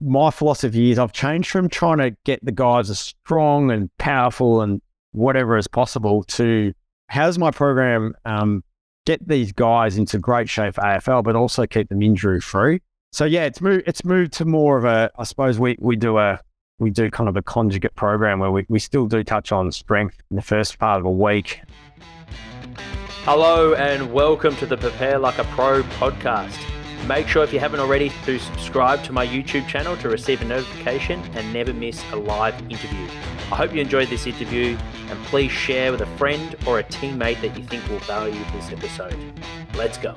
my philosophy is I've changed from trying to get the guys as strong and powerful and whatever as possible to how's my program um, get these guys into great shape for AFL, but also keep them injury free. So yeah, it's moved. It's moved to more of a. I suppose we we do a we do kind of a conjugate program where we, we still do touch on strength in the first part of a week. Hello and welcome to the Prepare Like a Pro podcast. Make sure if you haven't already to subscribe to my YouTube channel to receive a notification and never miss a live interview. I hope you enjoyed this interview and please share with a friend or a teammate that you think will value this episode. Let's go.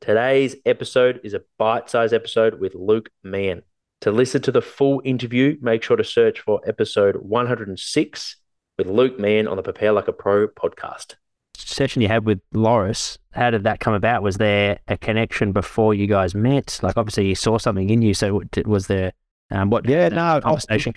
Today's episode is a bite sized episode with Luke Meehan. To listen to the full interview, make sure to search for episode 106 with Luke Meehan on the Prepare Like a Pro podcast. Session you had with Loris, how did that come about? Was there a connection before you guys met? Like, obviously, you saw something in you. So, was there um, what? Yeah, no conversation?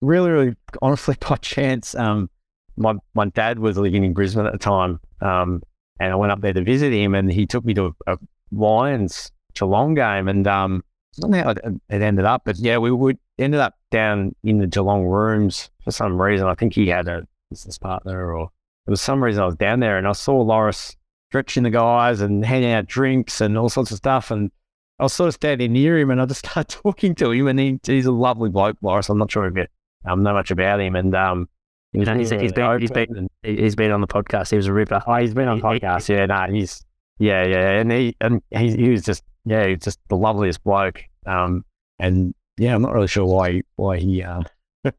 Really, really, honestly, by chance. Um, my my dad was living in Brisbane at the time, um, and I went up there to visit him, and he took me to a, a Lions Geelong game, and um, I don't know how it ended up, but yeah, we would ended up down in the Geelong rooms for some reason. I think he had a business partner, or there was some reason I was down there, and I saw Loris stretching the guys and handing out drinks and all sorts of stuff, and I was sort of standing near him, and I just started talking to him, and he, he's a lovely bloke, Loris. I'm not sure if you um, know much about him, and um, he's, he's been, he's been he's been on the podcast. He was a ripper. Oh, he's been on the podcast. Yeah, no, he's yeah, yeah, and he and he, he was just yeah, he's just the loveliest bloke. Um, and yeah, I'm not really sure why why he uh,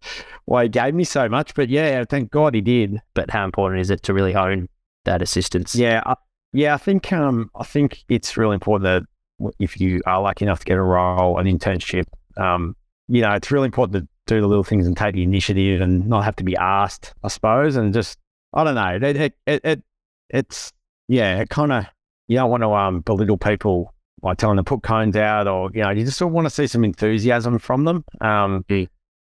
why he gave me so much, but yeah, thank God he did. But how important is it to really own that assistance? Yeah, I, yeah, I think um, I think it's really important that if you are lucky enough to get a role, an internship, um, you know, it's really important to do the little things and take the initiative and not have to be asked, I suppose, and just I don't know, it it, it, it it's yeah, it kind of you don't want to um, belittle people by telling them to put cones out, or you know, you just sort of want to see some enthusiasm from them. Um, yeah.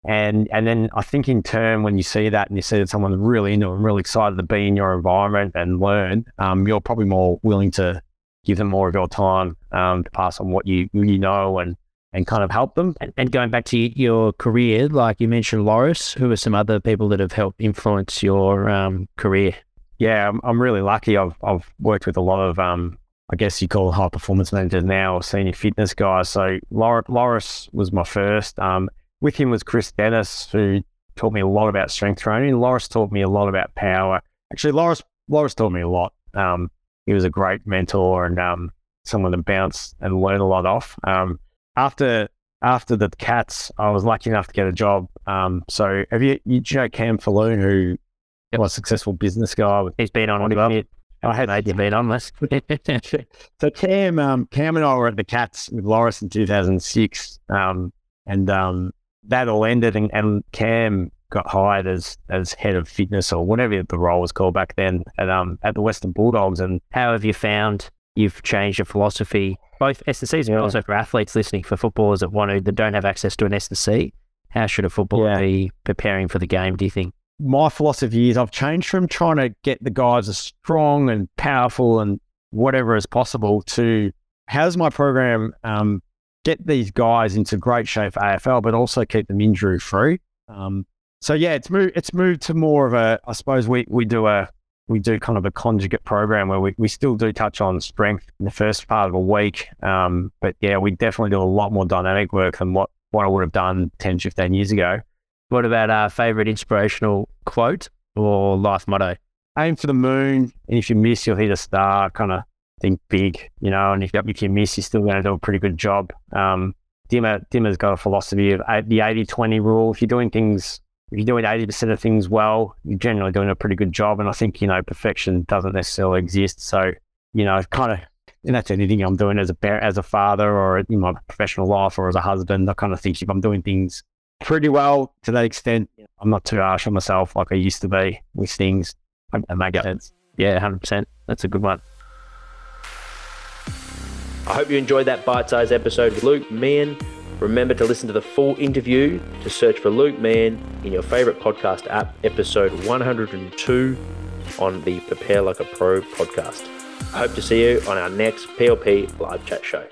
And and then I think in turn, when you see that and you see that someone's really into and really excited to be in your environment and learn, um, you're probably more willing to give them more of your time um, to pass on what you you know and and kind of help them. And, and, going back to your career, like you mentioned, Loris, who are some other people that have helped influence your um, career? Yeah, I'm, I'm really lucky. I've I've worked with a lot of um, I guess you call high performance managers now or senior fitness guys. So Loris was my first. Um, with him was Chris Dennis, who taught me a lot about strength training. Loris taught me a lot about power. Actually, Loris Loris taught me a lot. Um, he was a great mentor and um, someone to bounce and learn a lot off. Um, after after the Cats, I was lucky enough to get a job. Um, so have you, you, you know Cam Falloon, who yep. was a successful business guy? He's been on it. I had made you been on this. so Cam, um, Cam and I were at the Cats with Loris in 2006, um, and um, that all ended, and, and, Cam got hired as as head of fitness or whatever the role was called back then at um at the Western Bulldogs. And how have you found you've changed your philosophy, both S&Cs also for athletes listening, for footballers that want to that don't have access to an S&C? How should a footballer yeah. be preparing for the game? Do you think? my philosophy is I've changed from trying to get the guys as strong and powerful and whatever as possible to how's my program um, get these guys into great shape for AFL, but also keep them injury free. Um, so yeah, it's moved. It's moved to more of a. I suppose we we do a we do kind of a conjugate program where we, we still do touch on strength in the first part of a week. Um, but yeah, we definitely do a lot more dynamic work than what, what I would have done 10, 15 years ago. What about our favorite inspirational quote or life motto? Aim for the moon, and if you miss, you'll hit a star. Kind of think big, you know. And if, if you miss, you're still going to do a pretty good job. Um, Dimma, Dimma's got a philosophy of the 80 20 rule. If you're doing things, if you're doing 80% of things well, you're generally doing a pretty good job. And I think, you know, perfection doesn't necessarily exist. So, you know, kind of, and that's anything I'm doing as a as a father or in my professional life or as a husband. I kind of think if I'm doing things pretty well to that extent. I'm not too harsh on myself like I used to be with things. That makes yep. sense. Yeah, 100%. That's a good one. I hope you enjoyed that bite sized episode with Luke Meehan. Remember to listen to the full interview. To search for Luke Meehan in your favorite podcast app, episode 102 on the Prepare Like a Pro podcast. I hope to see you on our next PLP live chat show.